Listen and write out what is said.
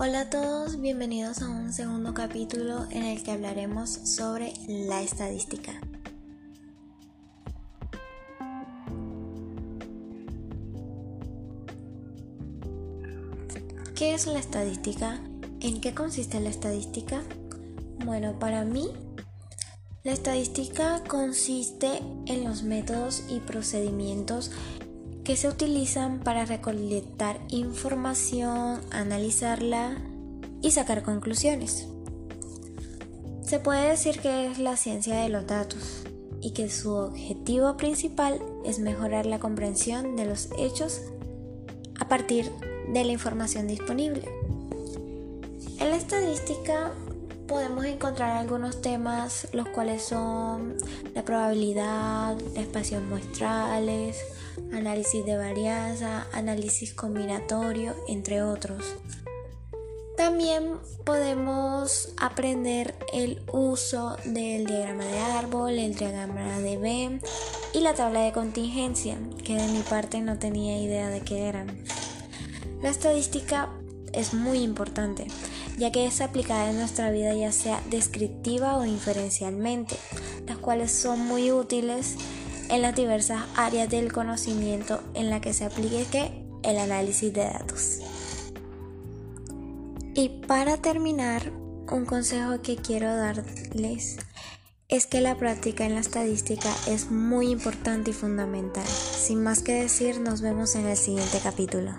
Hola a todos, bienvenidos a un segundo capítulo en el que hablaremos sobre la estadística. ¿Qué es la estadística? ¿En qué consiste la estadística? Bueno, para mí, la estadística consiste en los métodos y procedimientos que se utilizan para recolectar información, analizarla y sacar conclusiones. Se puede decir que es la ciencia de los datos y que su objetivo principal es mejorar la comprensión de los hechos a partir de la información disponible. En la estadística podemos encontrar algunos temas los cuales son la probabilidad, espacios muestrales, análisis de varianza, análisis combinatorio, entre otros. También podemos aprender el uso del diagrama de árbol, el diagrama de Venn y la tabla de contingencia, que de mi parte no tenía idea de qué eran. La estadística es muy importante, ya que es aplicada en nuestra vida ya sea descriptiva o inferencialmente, las cuales son muy útiles en las diversas áreas del conocimiento en la que se aplique el análisis de datos. Y para terminar, un consejo que quiero darles es que la práctica en la estadística es muy importante y fundamental. Sin más que decir, nos vemos en el siguiente capítulo.